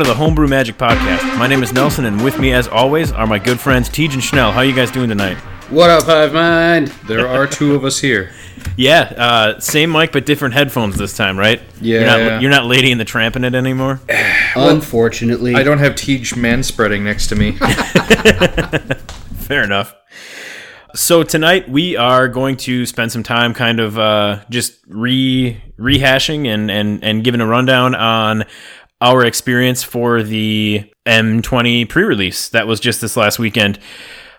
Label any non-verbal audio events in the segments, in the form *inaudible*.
to the Homebrew Magic Podcast. My name is Nelson, and with me, as always, are my good friends Tej and Schnell. How you guys doing tonight? What up, Hive Mind? There are two of us here. *laughs* Yeah, uh, same mic but different headphones this time, right? You're Yeah. not, you're not Lady in the Tramp in it anymore. *sighs* Unfortunately, I don't have Tej man spreading next to me. *laughs* Fair enough. So tonight we are going to spend some time kind of uh, just re rehashing and, and and giving a rundown on our experience for the M20 pre-release that was just this last weekend.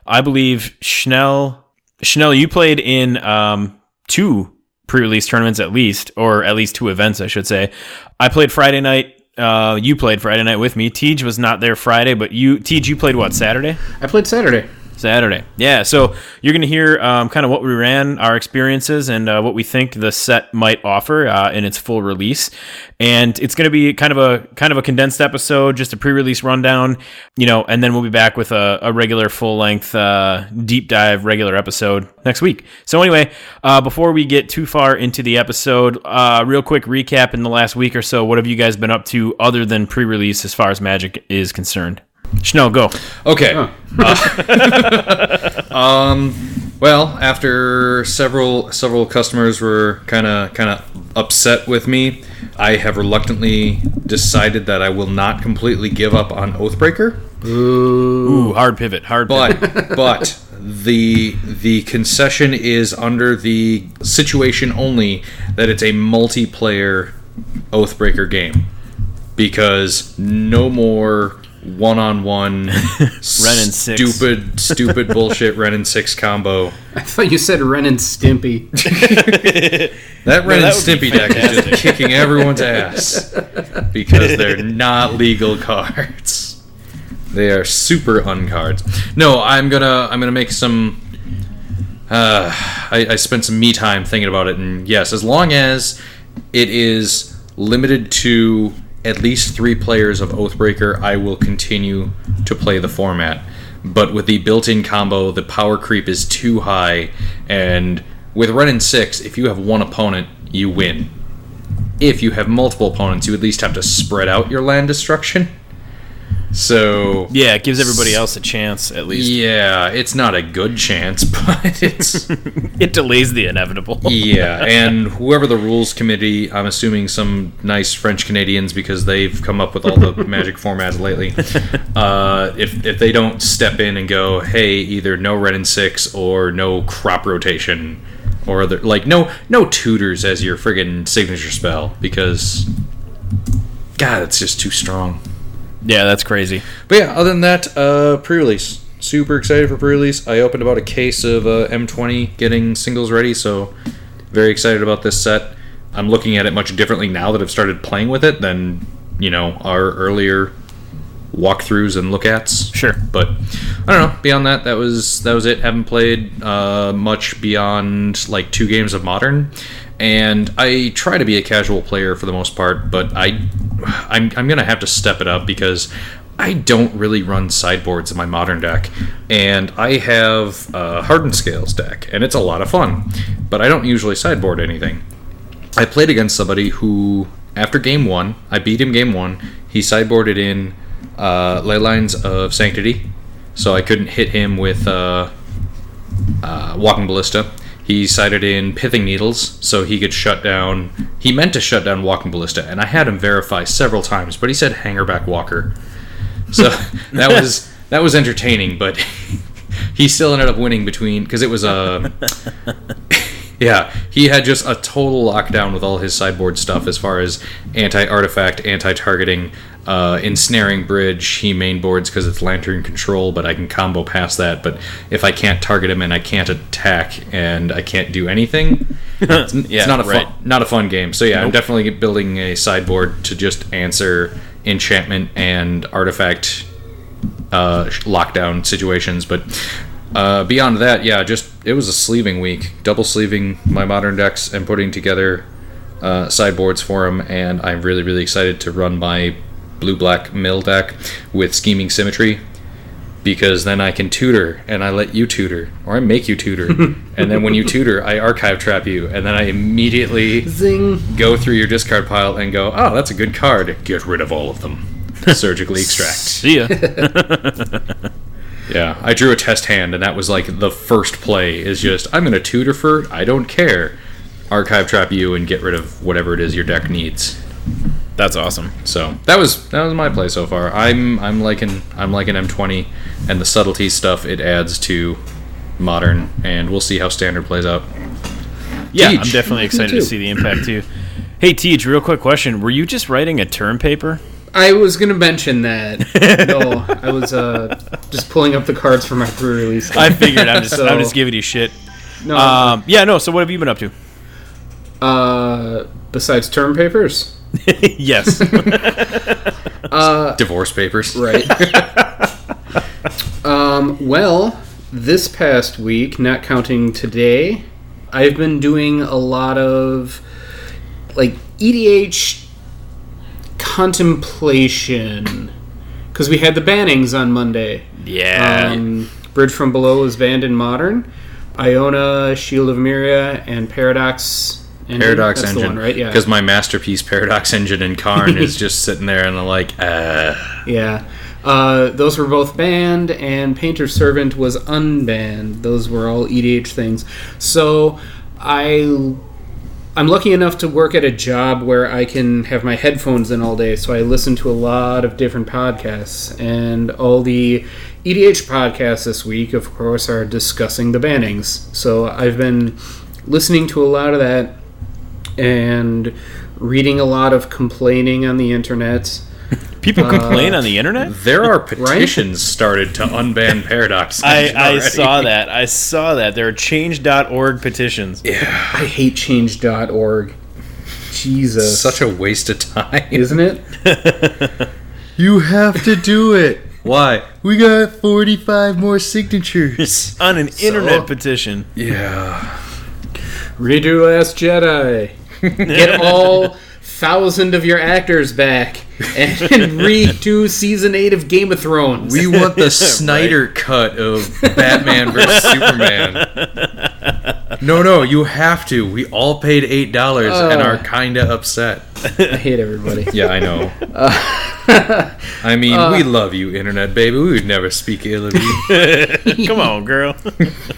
I believe Schnell Schnell you played in um, two pre-release tournaments at least, or at least two events, I should say. I played Friday night. Uh, you played Friday night with me. Tej was not there Friday, but you Tej you played what Saturday? I played Saturday. Saturday. Yeah, so you're going to hear um, kind of what we ran, our experiences, and uh, what we think the set might offer uh, in its full release. And it's going to be kind of a kind of a condensed episode, just a pre-release rundown, you know, and then we'll be back with a, a regular full length uh, deep dive regular episode next week. So anyway, uh, before we get too far into the episode, uh, real quick recap in the last week or so. What have you guys been up to other than pre-release as far as Magic is concerned? Schnell, go. Okay. *laughs* Uh, um. Well, after several several customers were kind of kind of upset with me, I have reluctantly decided that I will not completely give up on Oathbreaker. Ooh, hard pivot, hard pivot. But *laughs* but the the concession is under the situation only that it's a multiplayer Oathbreaker game because no more one-on-one *laughs* Wrenn and Six. stupid stupid bullshit Wrenn and Six combo. *laughs* I thought you said Ren and Stimpy. *laughs* That Ren and that would Stimpy deck is just kicking everyone's ass because they're not legal cards. They are super uncards. No, I'm gonna I'm gonna make some. Uh, I, I spent some me time thinking about it, and yes, as long as it is limited to at least three players of Oathbreaker, I will continue to play the format. But with the built-in combo, the power creep is too high, and with Wrenn and Six, if you have one opponent, you win. If you have multiple opponents, you at least have to spread out your land destruction. So Yeah, it gives everybody else a chance at least. yeah, it's not a good chance, *laughs* but it's *laughs* It delays the inevitable. yeah. *laughs* And whoever the rules committee, I'm assuming some nice French Canadians because they've come up with all the magic formats lately. Uh, if if they don't step in and go, hey, either no red and six or no crop rotation, or other like no no tutors as your friggin' signature spell because God, it's just too strong. Yeah, that's crazy. But yeah, other than that, uh, pre-release. Super excited for pre-release. I opened about a case of uh, M20 getting singles ready, so very excited about this set. I'm looking at it much differently now that I've started playing with it than you know our earlier walkthroughs and look ats. Sure. But I don't know. Beyond that, that was that was it. Haven't played uh, much beyond like two games of modern, and I try to be a casual player for the most part. But I, I'm I'm gonna have to step it up because I don't really run sideboards in my modern deck, and I have a hardened scales deck, and it's a lot of fun. But I don't usually sideboard anything. I played against somebody who, after game one, I beat him game one. He sideboarded in uh, Leylines of Sanctity, so I couldn't hit him with uh, uh, Walking Ballista. He sided in Pithing Needles, so he could shut down. He meant to shut down Walking Ballista, and I had him verify several times, but he said Hangerback Walker. So *laughs* that was that was entertaining, but *laughs* he still ended up winning between because it was um, a. *laughs* Yeah, he had just a total lockdown with all his sideboard stuff as far as anti artifact, anti targeting, uh, ensnaring bridge. He mainboards because it's lantern control, but I can combo past that. But if I can't target him and I can't attack and I can't do anything, *laughs* it's, it's not a right. fun, not a fun game. So yeah, I'm definitely building a sideboard to just answer enchantment and artifact uh, lockdown situations. But uh, beyond that, yeah, just it was a sleeving week, double sleeving my modern decks and putting together uh, sideboards for them. And I'm really, really excited to run my blue black mill deck with scheming symmetry because then I can tutor and I let you tutor or I make you tutor. *laughs* and then when you tutor, I archive trap you and then I immediately Zing. go through your discard pile and go, oh, that's a good card. Get rid of all of them. *laughs* surgically extract. See ya. *laughs* Yeah, I drew a test hand, and that was like the first play. Is just I'm gonna tutor for I don't care, archive trap you and get rid of whatever it is your deck needs. That's awesome. So that was that was my play so far. I'm I'm liking I'm liking M20 and the subtlety stuff it adds to modern, and we'll see how standard plays out. Yeah, Teach. I'm definitely excited to see the impact too. Hey, Teach, real quick question: Were you just writing a term paper? I was gonna mention that. *laughs* no, I was uh, just pulling up the cards for my pre-release. I figured. I'm just, So- I'm just giving you shit. no, Um, yeah, no. So what have you been up to? uh, besides term papers, *laughs* yes. *laughs* Divorce papers. right? um, well, this past week, not counting today, I've been doing a lot of like EDH contemplation because we had the bannings on Monday. yeah. Um, Bridge from Below was banned in Modern. Iona, Shield of Emeria, and Paradox. Engine. Paradox That's engine, one, right? Yeah. Because my masterpiece Paradox engine in Karn is *laughs* just sitting there, and I'm like, uh, Yeah. Uh, those were both banned, and Painter Servant was unbanned. Those were all EDH things. So I. I'm lucky enough to work at a job where I can have my headphones in all day, so I listen to a lot of different podcasts. And all the EDH podcasts this week, of course, are discussing the bannings. So I've been listening to a lot of that and reading a lot of complaining on the internet. People uh, complain on the internet. there are *laughs* petitions started to unban *laughs* Paradox. I, I saw that. I saw that. There are change.org petitions. Yeah, I hate change.org. Jesus. Such a waste of time. isn't it? *laughs* You have to do it. Why? We got 45 more signatures. On an internet petition. Yeah. Redo Last Jedi. Get all thousand of your actors back and *laughs* redo season eight of Game of Thrones. We want the *laughs* Snyder cut of Batman vs *laughs* Superman. No, no, you have to. We all paid eight dollars and Uh. are kinda upset. I hate everybody. Yeah, I know. I mean, we love you, internet baby. We would never speak ill of you. Come on, girl.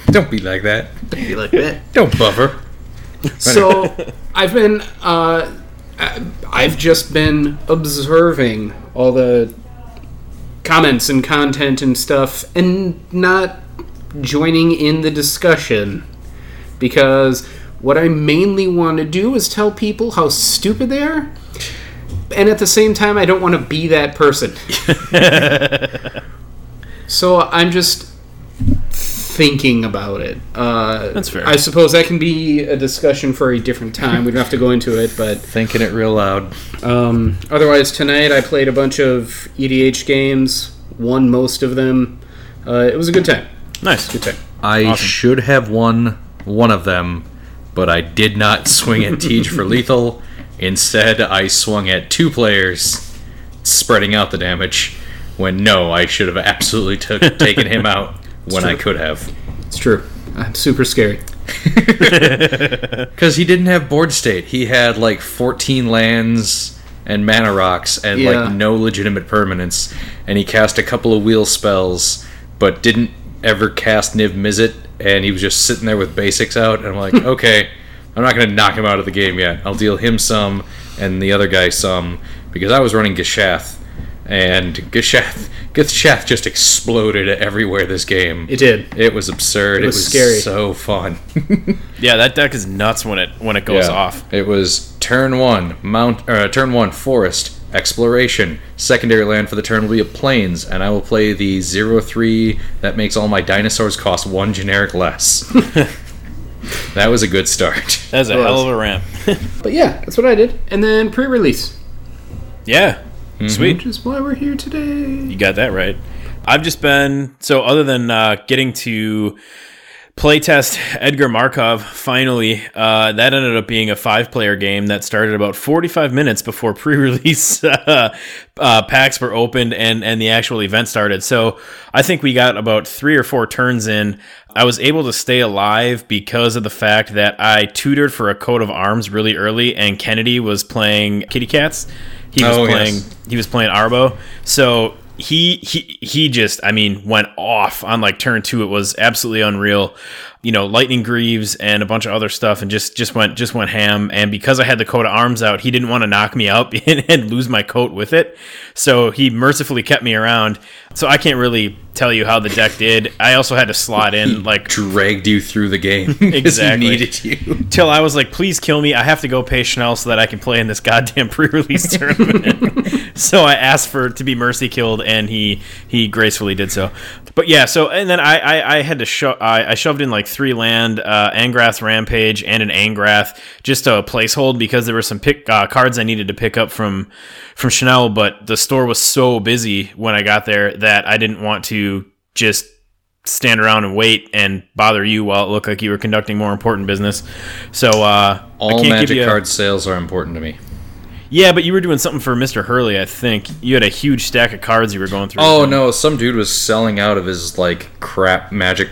Don't be like that. Don't be like that. Don't buffer. So I've been, uh, I- I've just been observing all the comments and content and stuff, and not joining in the discussion because what I mainly want to do is tell people how stupid they are. And at the same time, I don't want to be that person. *laughs* so I'm just thinking about it. Uh, That's fair. I suppose that can be a discussion for a different time. We don't have to go into it, but Thinking it real loud. um, otherwise, tonight I played a bunch of EDH games, won most of them. Uh, it was a good time. Nice. Good time. I Awesome. should have won one of them, but I did not *laughs* swing at Teach for lethal. Instead, I swung at two players, spreading out the damage. When no, I should have absolutely took, taken him *laughs* out when I could have. It's true. I'm super scary. *laughs* Because he didn't have board state. He had like 14 lands and mana rocks and Yeah. like no legitimate permanence. And he cast a couple of wheel spells, but didn't ever cast Niv Mizzet. And he was just sitting there with basics out. And I'm like, *laughs* okay, I'm not going to knock him out of the game yet. I'll deal him some and the other guy some. Because I was running Gishath. And Gishath, Gishath just exploded everywhere this game. It did. It was absurd. It was was, scary. so fun. *laughs* Yeah, that deck is nuts when it when it goes off. It was turn one, mount, uh, turn one, forest, exploration. Secondary land for the turn will be a plains, and I will play the zero three that makes all my dinosaurs cost one generic less. *laughs* that was a good start. That's a It was. hell of a ramp. *laughs* But yeah, that's what I did. And then pre-release, yeah. Sweet. which is why we're here today. You got that right. I've just been so other than uh, getting to playtest Edgar Markov finally, uh, that ended up being a five-player game that started about 45 minutes before *laughs* pre-release *laughs* uh, uh, packs were opened and and the actual event started. So I think we got about three or four turns in. I was able to stay alive because of the fact that I tutored for a coat of arms really early, and Kennedy was playing Kitty Cats. He was Oh, playing. yes. He was playing Arahbo. So he he he just I mean went off on like turn two. It was absolutely unreal. You know, lightning greaves and a bunch of other stuff, and just just went just went ham. And because I had the coat of arms out, he didn't want to knock me out *laughs* and, and lose my coat with it. So he mercifully kept me around. So I can't really tell you how the deck did. I also had to slot in like Dragged you through the game *laughs* *laughs* Exactly. he needed you. till I was like, please kill me. I have to go pay Chanel so that I can play in this goddamn pre-release tournament. so I asked for to be mercy killed, and he he gracefully did so. But yeah, so and then I I, I had to show I, I shoved in like three land, uh, Angrath Rampage, and an Angrath just a placehold because there were some pick uh, cards I needed to pick up from from Chanel, but the store was so busy when I got there that I didn't want to just stand around and wait and bother you while it looked like you were conducting more important business. So uh, I All magic you a- card sales are important to me. Yeah, but you were doing something for Mister Hurley, I think. You had a huge stack of cards you were going through. Oh no, some dude was selling out of his like crap magic.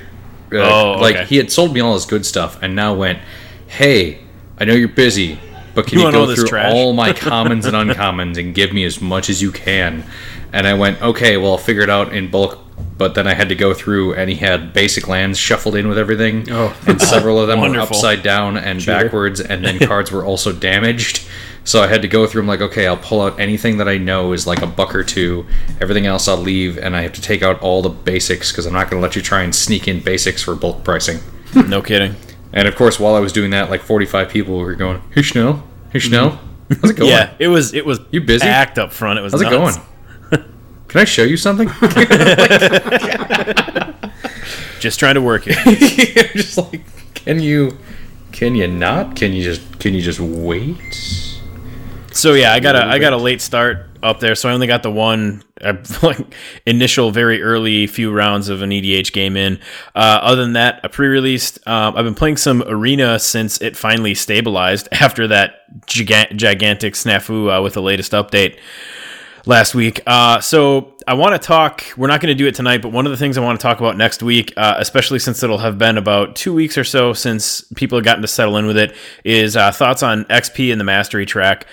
Uh, Oh, like he had sold me all his good stuff, and now went, "Hey, I know you're busy, but can You you, go through trash?" all my *laughs* commons and uncommons and give me as much as you can?" And I went, "Okay, well, I'll figure it out in bulk." But then I had to go through, and he had basic lands shuffled in with everything, Oh. and several of them were *laughs* upside down and backwards, and then cards were also damaged. So I had to go through. I'm like, okay, I'll pull out anything that I know is like a buck or two. Everything else I'll leave, and I have to take out all the basics because I'm not going to let you try and sneak in basics for bulk pricing. *laughs* no kidding. And of course, while I was doing that, like 45 people were going, "Hey Schnell, hey Schnell, mm-hmm. how's it going? Yeah, it was it was You busy? packed up front. It was how's it going? *laughs* Can I show you something?" *laughs* Just trying to work it. just like, can you, can you not? Can you just, can you just wait? So yeah, I got a I got a late start up there, so I only got the one uh, *laughs* like initial very early few rounds of an EDH game in. Uh, other than that, a pre-released. Um, I've been playing some Arena since it finally stabilized *laughs* after that giga- gigantic snafu uh, with the latest update last week. Uh, so I want to talk. We're not going to do it tonight, but one of the things I want to talk about next week, uh, especially since it'll have been about two weeks or so since people have gotten to settle in with it, is uh, thoughts on XP and the mastery track.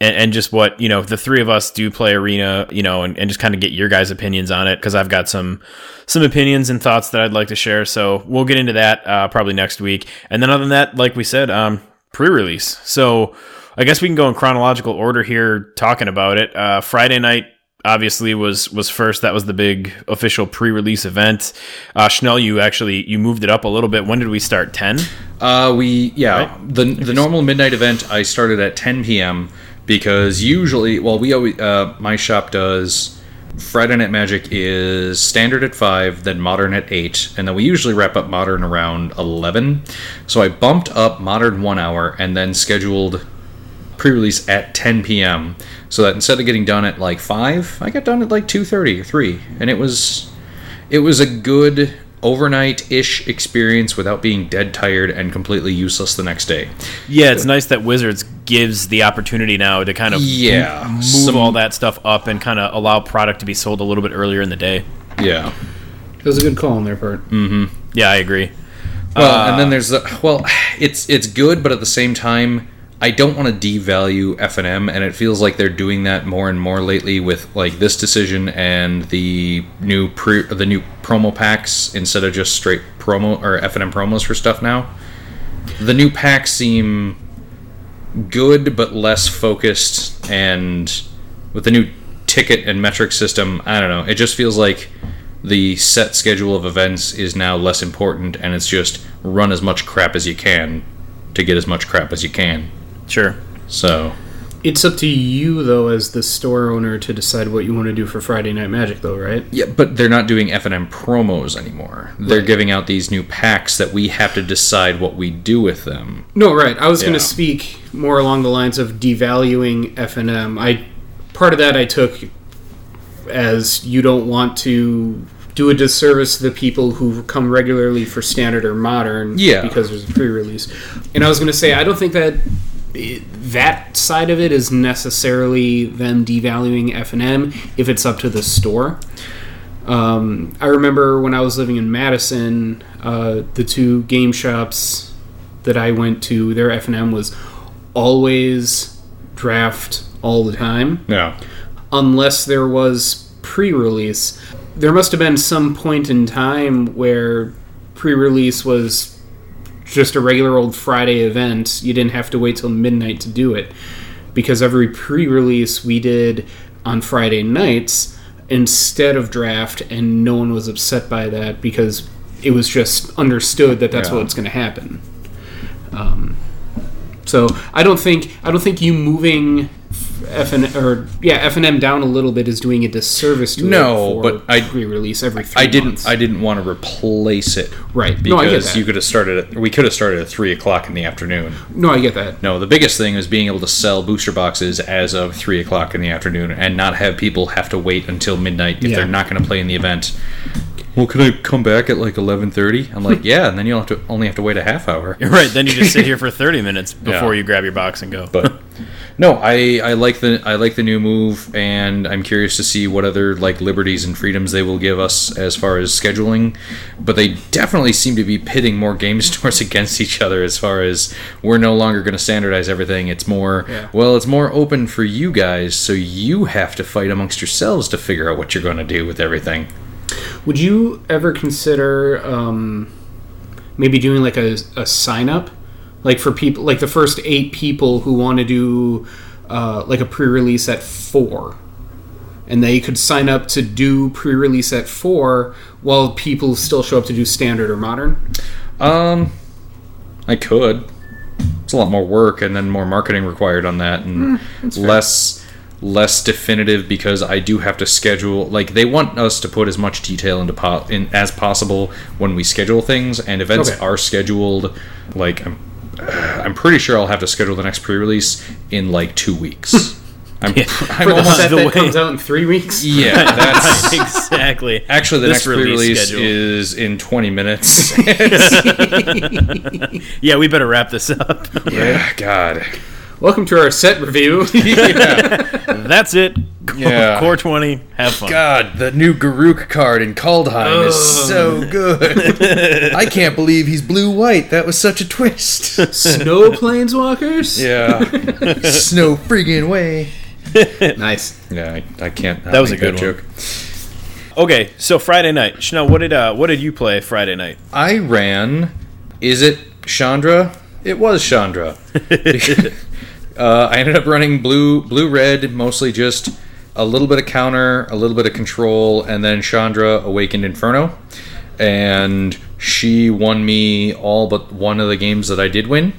And, and just what you know, the three of us do play arena, you know, and, and just kind of get your guys' opinions on it because I've got some some opinions and thoughts that I'd like to share. So we'll get into that uh, probably next week. And then other than that, like we said, um, pre-release. So I guess we can go in chronological order here, talking about it. Uh, Friday night obviously was was first. That was the big official pre-release event. Uh, Schnell, you actually you moved it up a little bit. When did we start? Ten. Uh, we yeah Right? the the normal midnight event I started at 10 p.m. because usually well we always uh, my shop does Friday Night Magic is standard at five, then modern at eight, and then we usually wrap up modern around 11. So I bumped up modern one hour and then scheduled pre-release at 10 p.m. so that instead of getting done at like 5 i got done at like 2.30 or 3 and it was it was a good overnight-ish experience without being dead tired and completely useless the next day Yeah, it's nice that Wizards gives the opportunity now to kind of Yeah, move some- all that stuff up and kind of allow product to be sold a little bit earlier in the day. yeah It was a good call on their part. Mm-hmm. Yeah, I agree. well and then uh, there's the well it's it's good but at the same time I don't want to devalue FNM and it feels like they're doing that more and more lately with like this decision and the new pre the new promo packs instead of just straight promo or FNM promos for stuff now. The new packs seem good but less focused and with the new ticket and metric system, I don't know. It just feels like the set schedule of events is now less important and it's just run as much crap as you can to get as much crap as you can. Sure. So, It's up to you though, as the store owner, to decide what you want to do for Friday Night Magic, though, right? yeah, but they're not doing FNM promos anymore. They're giving out these new packs that we have to decide what we do with them. No, right. I was going to speak more along the lines of devaluing F and M. I part of that I took as you don't want to do a disservice to the people who come regularly for standard or modern Yeah. because there's a pre-release. And I was going to say I don't think that it, that side of it is necessarily them devaluing F and M if it's up to the store. Um, I remember when I was living in Madison, uh, the two game shops that I went to, their F and M was always draft all the time Yeah. unless there was pre-release. There must have been some point in time where pre-release was just a regular old Friday event. You didn't have to wait till midnight to do it because every pre-release we did on Friday nights instead of draft and no one was upset by that because it was just understood that that's Yeah. what's going to happen. Um, so I don't think I don't think you moving F and or yeah F and M down a little bit is doing a disservice to No, it for but I re-release every three I didn't. months. I didn't want to replace it. Right. Because No, I get that. you could have started. At, we could have started at three o'clock in the afternoon. no, I get that. No, the biggest thing is being able to sell booster boxes as of three o'clock in the afternoon, and not have people have to wait until midnight if Yeah. they're not going to play in the event. Well, can I come back at like eleven thirty? I'm like, *laughs* yeah, and then you'll have to only have to wait a half hour. You're Right, then you just sit here *laughs* for 30 minutes before Yeah. you grab your box and go. But *laughs* no, I, I like the I like the new move, and I'm curious to see what other like liberties and freedoms they will give us as far as scheduling. But they definitely seem to be pitting more game stores *laughs* against each other as far as we're no longer going to standardize everything. It's more Yeah. well, it's more open for you guys, so you have to fight amongst yourselves to figure out what you're going to do with everything. Would you ever consider um, maybe doing like a, a sign up, like for people like the first eight people who want to do uh, like a pre-release at four, and they could sign up to do pre-release at four while people still show up to do standard or modern. Um, I could. It's a lot more work and then more marketing required on that, and less less definitive because I do have to schedule. Like they want us to put as much detail into po- in as possible when we schedule things, and events Okay. are scheduled. Like I'm, *sighs* I'm pretty sure I'll have to schedule the next pre-release in like two weeks. Hmm. *laughs* I'm, I'm For the almost set the that way- comes out in three weeks. *laughs* yeah. That's *laughs* exactly. actually the This next pre-release schedule. is in 20 minutes. Yeah, we better wrap this up. yeah, God. Welcome to our set review. *laughs* *laughs* That's it. Yeah. *laughs* Core 20. Have fun. God, the new Garruk card in Kaldheim is so good. I can't believe he's blue white. That was such a twist. Snow planeswalkers. Yeah. Snow friggin' way. Nice. Yeah, I, I can't. That was a good one. Okay, so Friday night. Chanel, what did uh, what did you play Friday night? I ran. Is it Chandra? It was Chandra. *laughs* uh, I ended up running blue, blue, red, mostly just a little bit of counter, a little bit of control, and then Chandra Awakened Inferno. And she won me all but one of the games that I did win.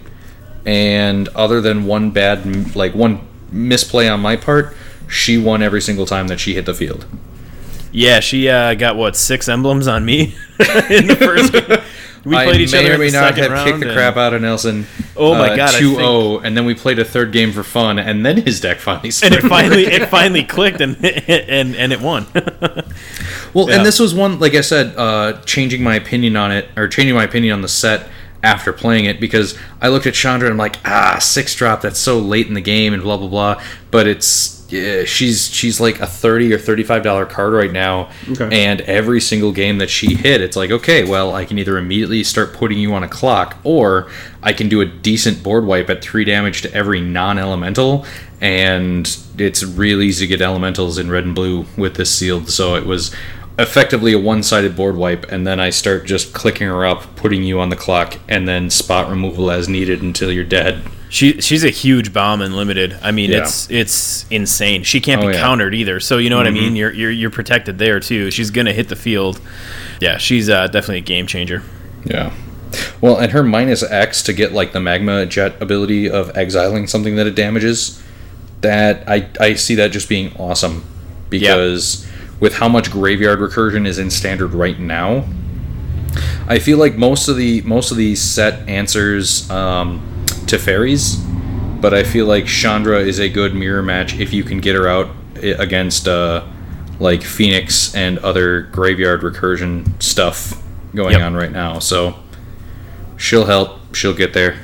And other than one bad, like one misplay on my part, she won every single time that she hit the field. Yeah, she uh, got what six emblems on me *laughs* in the first. *laughs* We I played each may other or in may not have round. kicked the crap out of Nelson. Oh my God, I 2-0, and then we played a third game for fun, and then his deck finally. and it *laughs* finally it finally clicked and and and it won. *laughs* well, yeah. and this was one, like I said, uh, changing my opinion on it, or changing my opinion on the set after playing it, because I looked at Chandra and I'm like, ah, six drop, that's so late in the game, and blah blah blah. But it's yeah, she's she's like a thirty or thirty five dollar card right now, Okay. and every single game that she hit, it's like, okay, well, I can either immediately start putting you on a clock, or I can do a decent board wipe at three damage to every non elemental, and it's real easy to get elementals in red and blue with this sealed. So it was effectively a one sided board wipe, and then I start just clicking her up, putting you on the clock, and then spot removal as needed until you're dead. She she's a huge bomb in limited. I mean, Yeah. it's it's insane. She can't Oh, be yeah. countered either. So you know what I mean. You're, you're you're protected there too. She's gonna hit the field. Yeah, she's uh, definitely a game changer. Yeah. Well, and her minus X to get like the magma jet ability of exiling something that it damages, that I I see that just being awesome because with how much graveyard recursion is in standard right now, I feel like most of the most of these set answers um, to fairies, but I feel like Chandra is a good mirror match if you can get her out against uh, like Phoenix and other graveyard recursion stuff going Yep. on right now. So she'll help. She'll get there.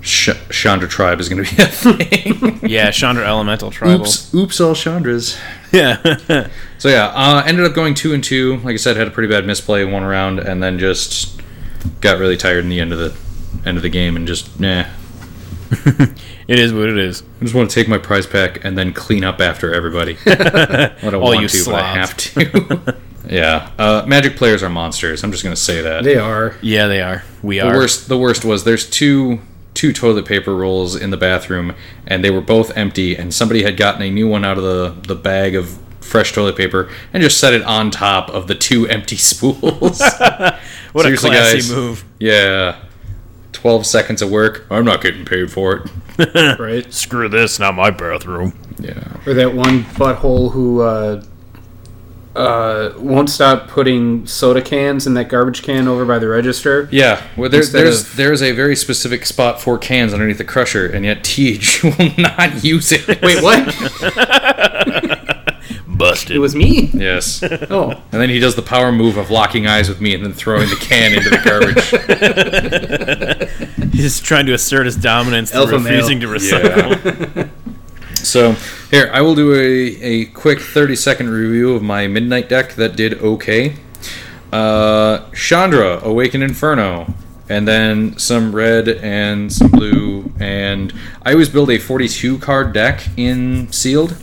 Sh- Chandra tribe is going to be *laughs* a thing. Yeah, Chandra Elemental Tribal. oops, oops, all Chandras. Yeah. *laughs* So yeah, uh, ended up going two and two. Like I said, had a pretty bad misplay one round, and then just got really tired in the end of the end of the game, and just nah, *laughs* It is what it is. I just want to take my prize pack and then clean up after everybody. *laughs* I don't All want you to, but I slobs. have to. *laughs* yeah, uh, Magic players are monsters. I'm just gonna say that. They are. Yeah, they are. We The are. worst. The worst was there's two two toilet paper rolls in the bathroom, and they were both empty. And somebody had gotten a new one out of the the bag of fresh toilet paper and just set it on top of the two empty spools. What Seriously, a classy guys. move. yeah, twelve seconds of work. I'm not getting paid for it. *laughs* Right. Screw this, not my bathroom. Yeah. Or that one butthole who uh, uh, won't stop putting soda cans in that garbage can over by the register. Yeah, well, there, there's of- there's a very specific spot for cans underneath the crusher, and yet Tej *laughs* will not use it. Wait, what? *laughs* Busted. it was me. Yes, *laughs* oh. and then he does the power move of locking eyes with me and then throwing the can into the garbage. *laughs* He's trying to assert his dominance through Alpha male. refusing to recycle. Yeah. *laughs* so here, I will do a, a quick 30 second review of my midnight deck that did okay. Uh, Chandra, Awaken Inferno, and then some red and some blue. And I always build a 42 card deck in sealed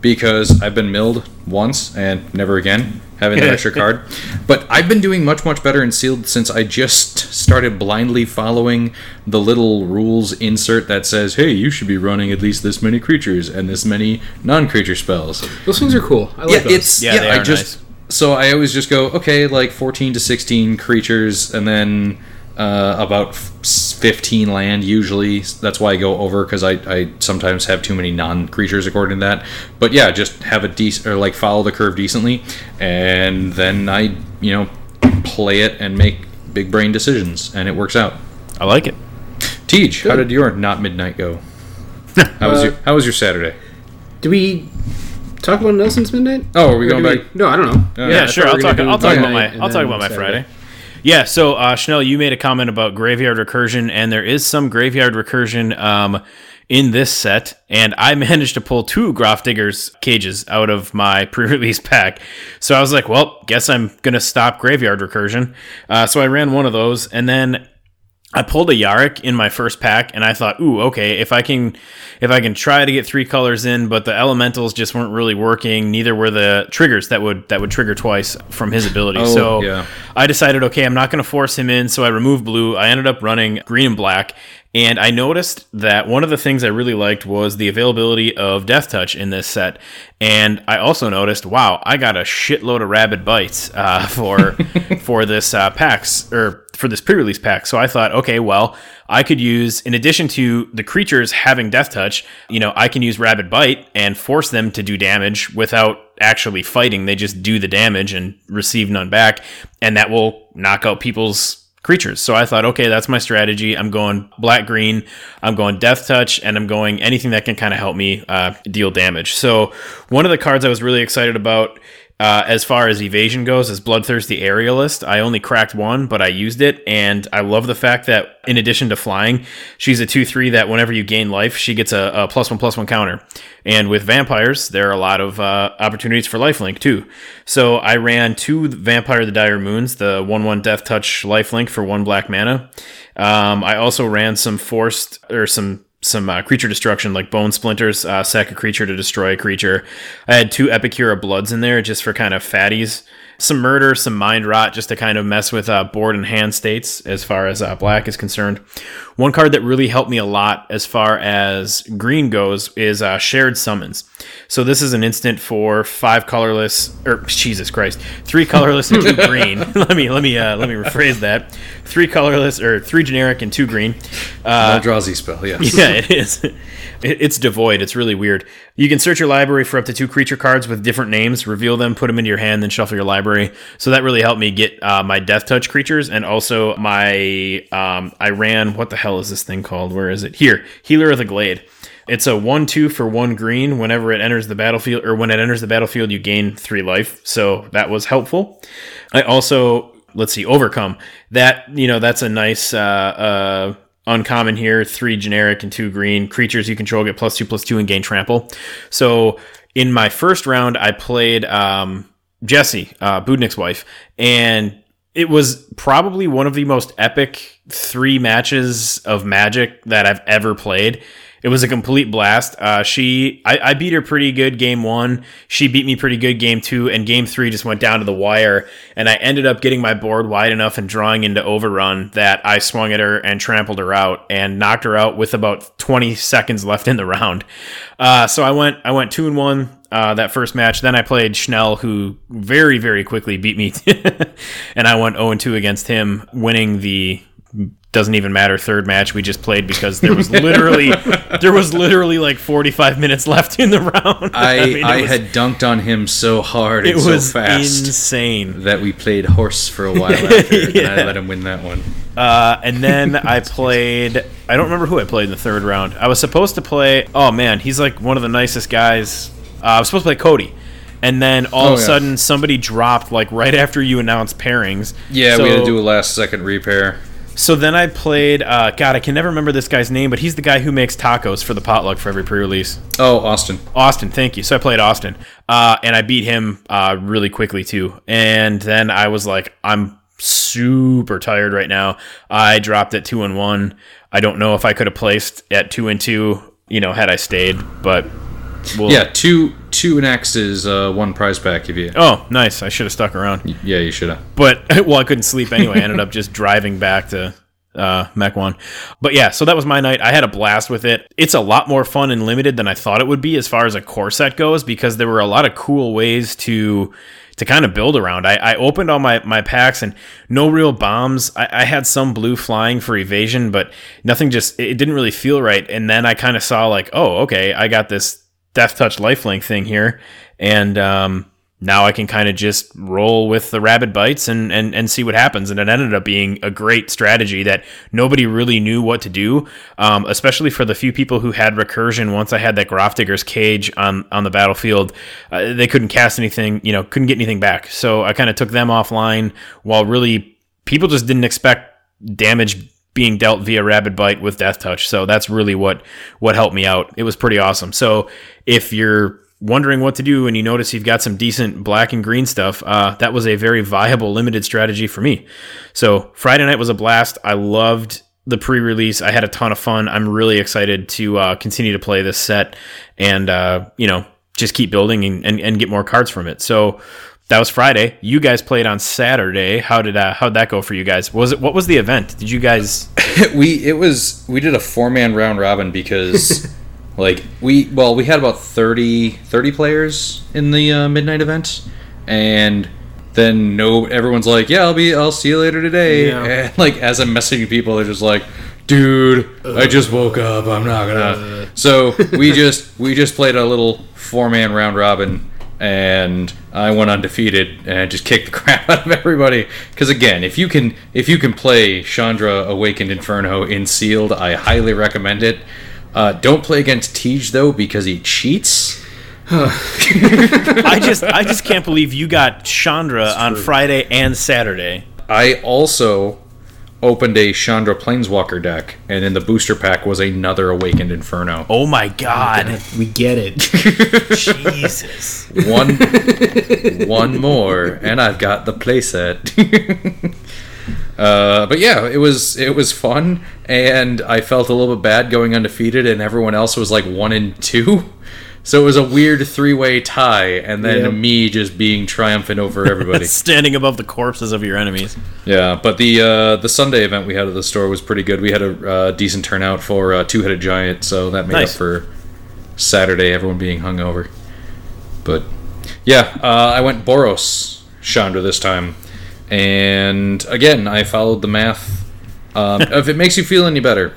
because I've been milled once and never again having that extra card. But I've been doing much, much better in sealed since I just started blindly following the little rules insert that says, hey, you should be running at least this many creatures and this many non creature spells those things are cool. I like yeah, those. it's Yeah, yeah. they I are just so I always just go okay, like fourteen to sixteen creatures, and then uh, about fifteen land. Usually, that's why I go over because I, I sometimes have too many non creatures according to that. But yeah, just have a decent or like follow the curve decently, and then I you know play it and make big brain decisions, and it works out. I like it. Tej, how did your not midnight go? *laughs* How was Uh, your How was your Saturday? Do we talk about Nelson's Midnight? Oh, are we Or going do back? No, I don't know. Yeah, I sure. I'll talk. I'll talk about my. I'll talk about my Saturday. Friday. Yeah. So, uh, Chanel, you made a comment about graveyard recursion, and there is some graveyard recursion um, in this set, and I *laughs* managed to pull two Grafdigger's cages out of my *laughs* pre-release pack. So I was like, well, guess I'm gonna stop graveyard recursion. Uh, so I ran one of those, and then I pulled a Yarok in my first pack, and I thought, "Ooh, okay, if I can, if I can try to get three colors in, but the elementals just weren't really working. Neither were the triggers that would that would trigger twice from his ability. Oh, so yeah. I decided, okay, I'm not going to force him in. So I removed blue. I ended up running green and black, and I noticed that one of the things I really liked was the availability of Death Touch in this set. And I also noticed, wow, I got a shitload of rabid bites uh, for *laughs* for this uh, packs or for this pre-release pack. So I thought, okay, well, I could use in addition to the creatures having death touch, you know, I can use rabid bite and force them to do damage without actually fighting. They just do the damage and receive none back, and that will knock out people's creatures. So I thought, okay, that's my strategy. I'm going black green, I'm going death touch, and I'm going anything that can kind of help me uh, deal damage. So one of the cards I was really excited about. Uh, as far as evasion goes, as Bloodthirsty Aerialist. I only cracked one, but I used it, and I love the fact that in addition to flying, she's a 2 3 that whenever you gain life, she gets a, a plus one plus one counter. And with vampires, there are a lot of uh, opportunities for lifelink too. So I ran two Vampire the Dire Moons, the 1 1 Death Touch lifelink for one black mana. Um, I also ran some forced, or some some uh, creature destruction like bone splinters, uh, sack a creature to destroy a creature. I had two Epicure of Bloods in there just for kind of fatties. Some murder, some mind rot, just to kind of mess with uh, board and hand states as far as uh, black is concerned. One card that really helped me a lot as far as green goes is uh, shared summons. So this is an instant for five colorless, or Jesus Christ, three colorless and two *laughs* green. *laughs* let me let me uh, let me rephrase that: three colorless or three generic and two green. Uh, Eldrazi spell, yeah. *laughs* yeah, it is. It- It's devoid. It's really weird. You can search your library for up to two creature cards with different names, reveal them, put them into your hand, then shuffle your library. So that really helped me get uh, my Death Touch creatures and also my. Um, I ran. What the hell is this thing called? Where is it? Here, Healer of the Glade. It's a one-two for one green. Whenever it enters the battlefield, or when it enters the battlefield, you gain three life. So that was helpful. I also let's see, overcome that. You know, that's a nice. Uh, uh, uncommon here three generic and two green creatures you control get plus two plus two and gain trample so in my first round i played um, jesse uh, wife and it was probably one of the most epic three matches of Magic that I've ever played. It was a complete blast. Uh, she, I, I beat her pretty good game one. She beat me pretty good game two, and game three just went down to the wire. And I ended up getting my board wide enough and drawing into overrun that I swung at her and trampled her out and knocked her out with about 20 seconds left in the round. Uh, so I went, I went two and one. Uh, that first match. Then I played Schnell, who very, very quickly beat me, *laughs* and I went 0 2 against him, winning the doesn't even matter third match we just played because there was literally *laughs* there was literally like 45 minutes left in the round. I, *laughs* I, mean, I was- had dunked on him so hard it and so was fast insane. that we played horse for a while *laughs* after, and I let him win that one. uh, and then i played i don't remember who i played in the third round. I was supposed to play oh man he's like one of the nicest guys. Uh, i was supposed to play cody. And then all Oh, of a yeah. sudden somebody dropped like right after you announced pairings. Yeah, so, we had to do a last second repair. So then I played. Uh, God, I can never remember this guy's name, but he's the guy who makes tacos for the potluck for every pre-release. Oh, Austin. Austin, thank you. So I played Austin, uh, and I beat him uh, really quickly too. And then I was like, I'm super tired right now. I dropped at two and one. I don't know if I could have placed at two and two, you know, had I stayed. But we'll, Yeah, two two is uh, one prize pack if you. Oh, nice. I should have stuck around. Yeah, you should have. but *laughs* well, I couldn't sleep anyway. I ended up just driving back to uh, Mech One. But yeah, so that was my night. I had a blast with it. It's a lot more fun and limited than I thought it would be as far as a core set goes because there were a lot of cool ways to to kind of build around. I, I opened all my, my packs and no real bombs. I, I had some blue flying for evasion, but nothing just it didn't really feel right. And then I kind of saw like, oh, okay, I got this death touch lifelink thing here, and um, now I can kind of just roll with the rabid bites and, and and see what happens. And it ended up being a great strategy that nobody really knew what to do, um, especially for the few people who had recursion. Once I had that Grafdigger's cage on on the battlefield, uh, they couldn't cast anything, you know, couldn't get anything back. So I kind of took them offline while really people just didn't expect damage being dealt via rabid bite with death touch. So that's really what what helped me out. It was pretty awesome. So if you're wondering what to do and you notice you've got some decent black and green stuff uh, that was a very viable limited strategy for me. So friday night was a blast. I loved the pre-release. I had a ton of fun. I'm really excited to uh, continue to play this set and uh, you know just keep building and, and, and get more cards from it. So that was Friday. You guys played on Saturday. How did uh, how'd that go for you guys? Was it what was the event? Did you guys? *laughs* we it was we did a four man round robin because *laughs* like we well we had about 30 30 players in the uh, midnight event and then no everyone's like yeah i'll be i'll see you later today Yeah. *laughs* and like as i'm messaging people they're just like dude i just woke up i'm not gonna so we just we just played a little four man round robin and I went undefeated and just kicked the *laughs* crap out of everybody. Because again, if you can if you can play Chandra Awakened Inferno in sealed, I highly recommend it. Uh, don't play against Tej though because he cheats. *laughs* I just I just can't believe you got Chandra on Friday and Saturday. I also opened a Chandra Planeswalker deck, and in the booster pack was another Awakened Inferno. Oh my god, We get it. *laughs* Jesus! One, one more, and I've got the playset. *laughs* uh, but yeah, it was it was fun, and I felt a little bit bad going undefeated, and everyone else was like one and two. So it was a weird three way tie, and then Yep. me just being triumphant over everybody. *laughs* Standing above the corpses of your enemies. Yeah, but the uh, the Sunday event we had at the store was pretty good. We had a uh, decent turnout for uh, Two Headed Giant, so that made Nice. up for Saturday everyone being hungover. But yeah, uh, I went Boros Chandra this time, and again I followed the math. Um, *laughs* if it makes you feel any better,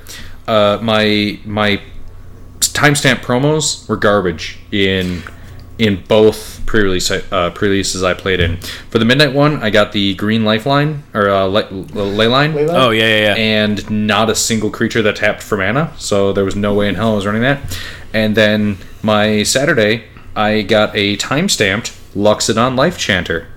uh, my my timestamp promos were garbage in in both pre-release uh, pre-releases I played in. For the midnight one, I got the green lifeline or uh, ley, ley line, Oh yeah, yeah, yeah. and not a single creature that tapped for mana. So there was no way in hell I was running that. And then my Saturday, I got a time-stamped Loxodon Lifechanter.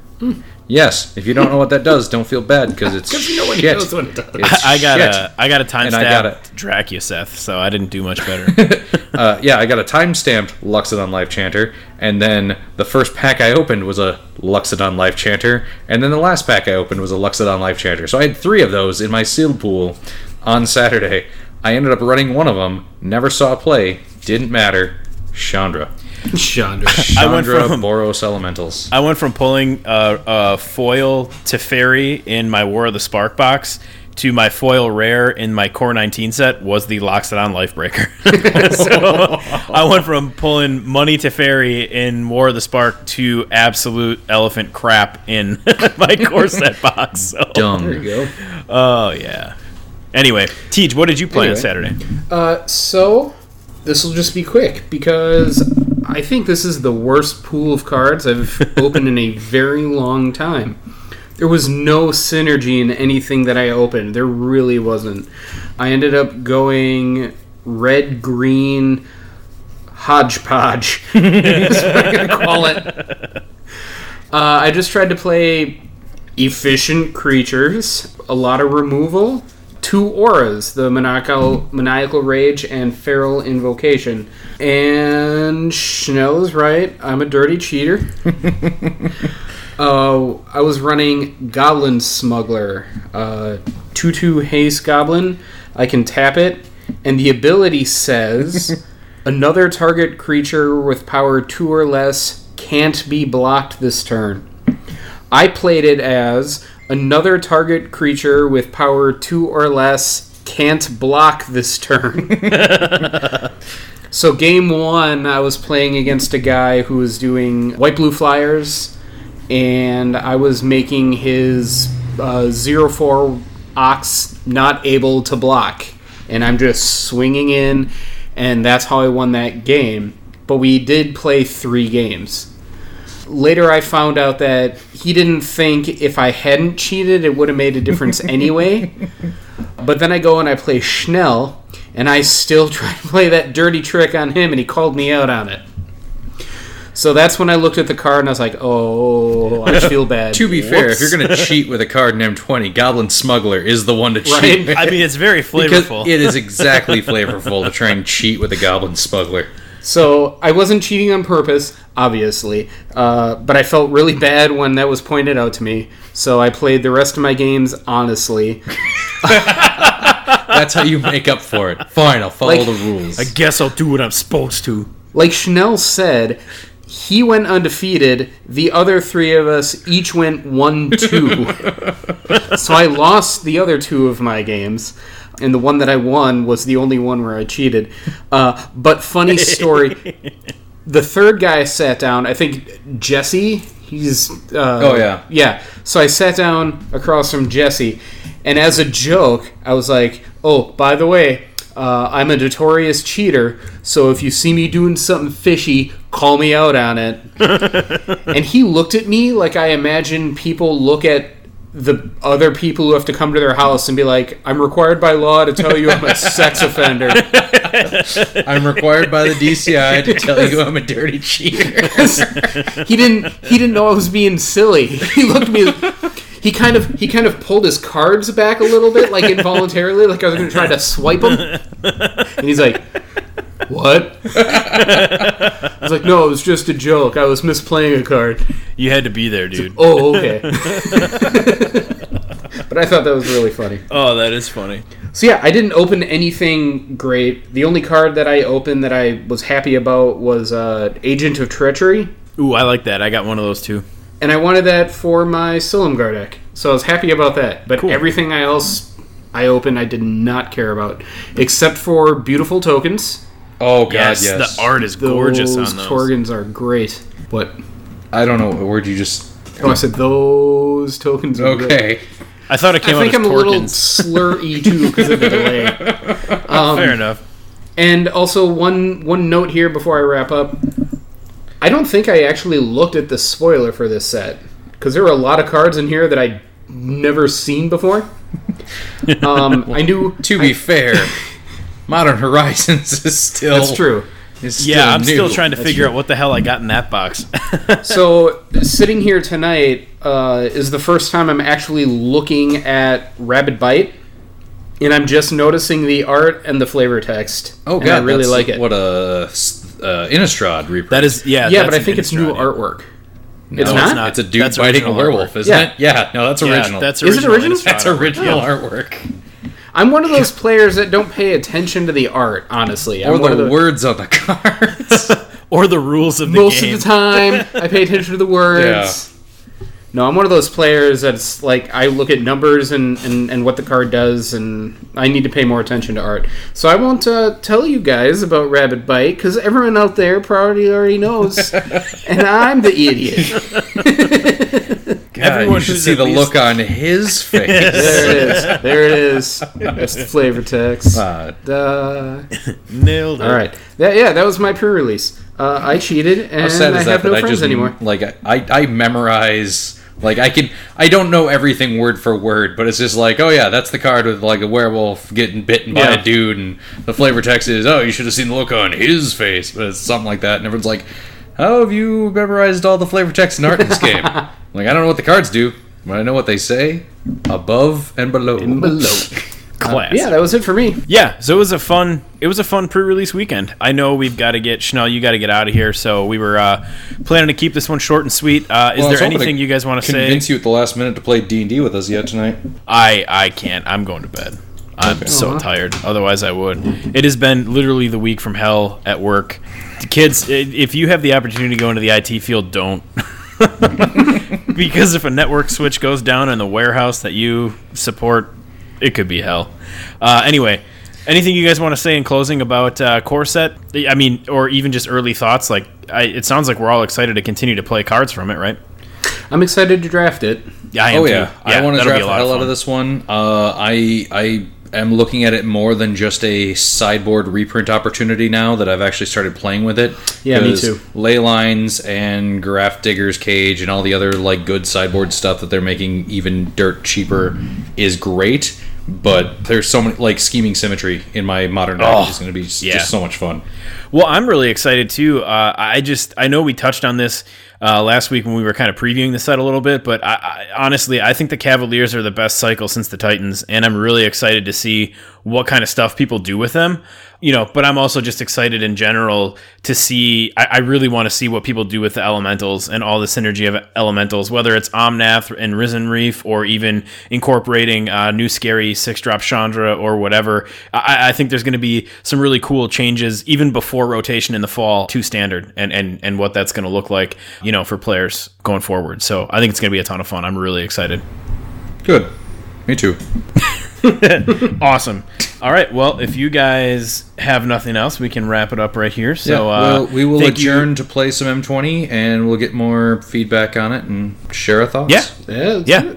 Yes, if you don't know what that does, don't feel bad because it's *laughs* no one shit. knows what it does. It's I got shit. a I got a time And I got stamp Drakuseth, so I didn't do much better. *laughs* Uh, yeah, I got a time-stamped Loxodon Lifechanter, and then the first pack I opened was a Loxodon Lifechanter, and then the last pack I opened was a Loxodon Lifechanter. So I had three of those in my sealed pool on Saturday. I ended up running one of them, never saw a play, didn't matter. Chandra. Chandra. *laughs* I went Chandra from- Boros Elementals. I went from pulling a, a foil Teferi in my War of the Spark box to my foil rare in my Core 19 set was the Loxodon Lifebreaker. *laughs* so I went from pulling money to Teferi in War of the Spark to absolute elephant crap in *laughs* my Core set box. So. Dumb. There you go. Oh yeah. Anyway, Teach, what did you play on Saturday? Uh, so this will just be quick because I think this is the worst pool of cards I've *laughs* opened in a very long time. There was no synergy in anything that I opened. There really wasn't. I ended up going red, green, hodgepodge. That's what I'm gonna call it. *laughs* Uh, I just tried to play efficient creatures, a lot of removal, two auras, the maniacal maniacal rage and feral invocation. And Schnell is right. I'm a dirty cheater. *laughs* Uh, I was running Goblin Smuggler, uh, 2 2 Haste Goblin. I can tap it, and the ability says *laughs* another target creature with power 2 or less can't be blocked this turn. I played it as another target creature with power 2 or less can't block this turn. *laughs* so, game one, I was playing against a guy who was doing white blue flyers, and I was making his uh, 0 4 Ox not able to block. And I'm just swinging in, and that's how I won that game. But we did play three games later I found out that he didn't think if I hadn't cheated it would have made a difference *laughs* anyway. But then I go and I play Schnell, and I still *laughs* try to play that dirty trick on him, and he called me out on it. So that's when I looked at the card and I was like, "Oh, I feel *laughs* bad." To be fair, if you're going to cheat with a card in M20, Goblin Smuggler is the one to cheat Right. with. I mean, it's very because flavorful. it is exactly flavorful to try and cheat with a Goblin Smuggler. So I wasn't cheating on purpose, obviously, uh, but I felt really bad when that was pointed out to me. So I played the rest of my games honestly. That's how you make up for it. Fine, I'll follow Like- the rules. I guess I'll do what I'm supposed to. like Chanel said, he went undefeated. The other three of us each went 1 2. *laughs* so I lost the other two of my games. And the one that I won was the only one where I cheated. Uh, but funny story *laughs* the third guy sat down, I think Jesse. He's. Uh, Oh, yeah. Yeah. So I sat down across from Jesse. And as a joke, I was like, oh, by the way, uh, I'm a notorious cheater, so if you see me doing something fishy, call me out on it. *laughs* and he looked at me like I imagine people look at the other people who have to come to their house and be like, I'm required by law to tell you I'm a sex offender. *laughs* *laughs* I'm required by the DCI to tell you I'm a dirty cheater. he didn't he didn't know I was being silly. He looked at me he kind of he kind of pulled his cards back a little bit, like involuntarily, like I was gonna try to swipe them. And he's like, What? I was like, No, it was just a joke. I was misplaying a card. You had to be there, dude. Oh, okay. *laughs* but I thought that was really funny. Oh, that is funny. So yeah, I didn't open anything great. The only card that I opened that I was happy about was uh, Agent of Treachery. Ooh, I like that. I got one of those too. and I wanted that for my Silumgar deck. So I was happy about that. But Cool. everything else I opened, I did not care about, except for beautiful tokens. Oh god, Yes, yes. the art is gorgeous those on those. tokens are great. What? I don't know what word you just. Oh, I said those tokens. Are great. Okay. I thought it came I think out I'm as a little Torkins. slurry too because of the delay. *laughs* Um, Fair enough. And also one one note here before I wrap up. I don't think I actually looked at the spoiler for this set because there were a lot of cards in here that I'd never seen before. *laughs* Um, I knew To be fair, *laughs* Modern Horizons is still. that's true. Is still Yeah, I'm new. still trying to figure out what the hell I got in that box. *laughs* So sitting here tonight, uh, is the first time I'm actually looking at Rabid Bite, and I'm just noticing the art and the flavor text. Oh and god, I really that's like it. What a uh, Innistrad reprint. That is yeah. yeah, but I an think it's new yeah. artwork. it's No, not. not. It's a dude That's fighting a werewolf, artwork. isn't Yeah. it? Yeah, no, that's Yeah, original. that's Is it original. original? That's artwork. original Yeah. artwork. I'm one of those *laughs* players that don't pay attention to the art. Honestly, I'm Or one of the words on the *laughs* cards. *laughs* Or the rules of the game. most game. of the time I pay attention to the words. No, I'm one of those players that's like I look at numbers and, and, and what the card does, and I need to pay more attention to art. So I won't uh, tell you guys about Rabid Bite because everyone out there probably already knows, and I'm the idiot. God, Everyone you should who's see the least- look on his *laughs* face. There it is. There it is. *laughs* That's the flavor text. Uh, Duh. *laughs* Nailed it. All right. That, yeah, that was my pre-release. Uh, I cheated, and I have that no that I friends just anymore. like I I memorize like I can I don't know everything word for word, but it's just like oh yeah, that's the card with like a werewolf getting bitten by Yeah. a dude, and the flavor text is oh you should have seen the look on his face, but it's something like that, and everyone's like, how have you memorized all the flavor text and art in this game? Like I don't know what the cards do, but I know what they say above and below. Below. *laughs* Class. Yeah, that was it for me. Yeah, so it was a fun it was a fun pre-release weekend. I know we've got to get Chanel, you got to get out of here, so we were uh, planning to keep this one short and sweet. Uh, is Well, there anything you guys want to say? Convince you at the last minute to play D and D with us yet tonight. I I can't. I'm going to bed. I'm so Aw. tired. Otherwise, I would. It has been literally the week from hell at work. Kids, if you have the opportunity to go into the IT field, don't. *laughs* *laughs* because if a network switch goes down in the warehouse that you support, it could be hell. Uh, anyway, anything you guys want to say in closing about uh, Core Set? I mean, or even just early thoughts? Like, I, it sounds like we're all excited to continue to play cards from it, right? I'm excited to draft it. Yeah, I am Oh too. yeah, I want to draft a the lot hell out of this one. Uh, I I am looking at it more than just a sideboard reprint opportunity now that I've actually started playing with it. Yeah, me too. Ley lines and Grafdigger's Cage and all the other like good sideboard stuff that they're making even dirt cheaper is great. But there's so many like scheming symmetry in my modern deck Oh, is going to be just, yeah. just so much fun. Well, I'm really excited too. Uh, I just I know we touched on this uh, last week when we were kind of previewing the set a little bit, but I, I, honestly, I think the Cavaliers are the best cycle since the Titans, and I'm really excited to see what kind of stuff people do with them. You know, but I'm also just excited in general to see. I, I really want to see what people do with the elementals and all the synergy of elementals, whether it's Omnath and Risen Reef, or even incorporating uh, new scary six drop Chandra or whatever. I, I think there's going to be some really cool changes even before rotation in the fall to standard, and and and what that's going to look like, you know, for players going forward. So I think it's going to be a ton of fun. I'm really excited. Good, me too. *laughs* Awesome. All right. Well, if you guys have nothing else, we can wrap it up right here. So yeah, uh, well, we will thank you- adjourn to play some M20 and we'll get more feedback on it and share our thoughts. Yeah. Yeah, Yeah.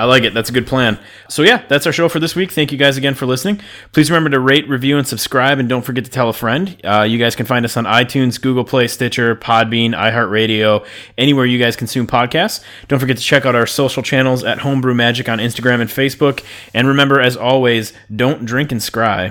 I like it. That's a good plan. So yeah, that's our show for this week. Thank you guys again for listening. Please remember to rate, review, and subscribe, and don't forget to tell a friend. Uh, you guys can find us on iTunes, Google Play, Stitcher, Podbean, iHeartRadio, anywhere you guys consume podcasts. Don't forget to check out our social channels at Homebrew Magic on Instagram and Facebook. And remember, as always, don't drink and scry.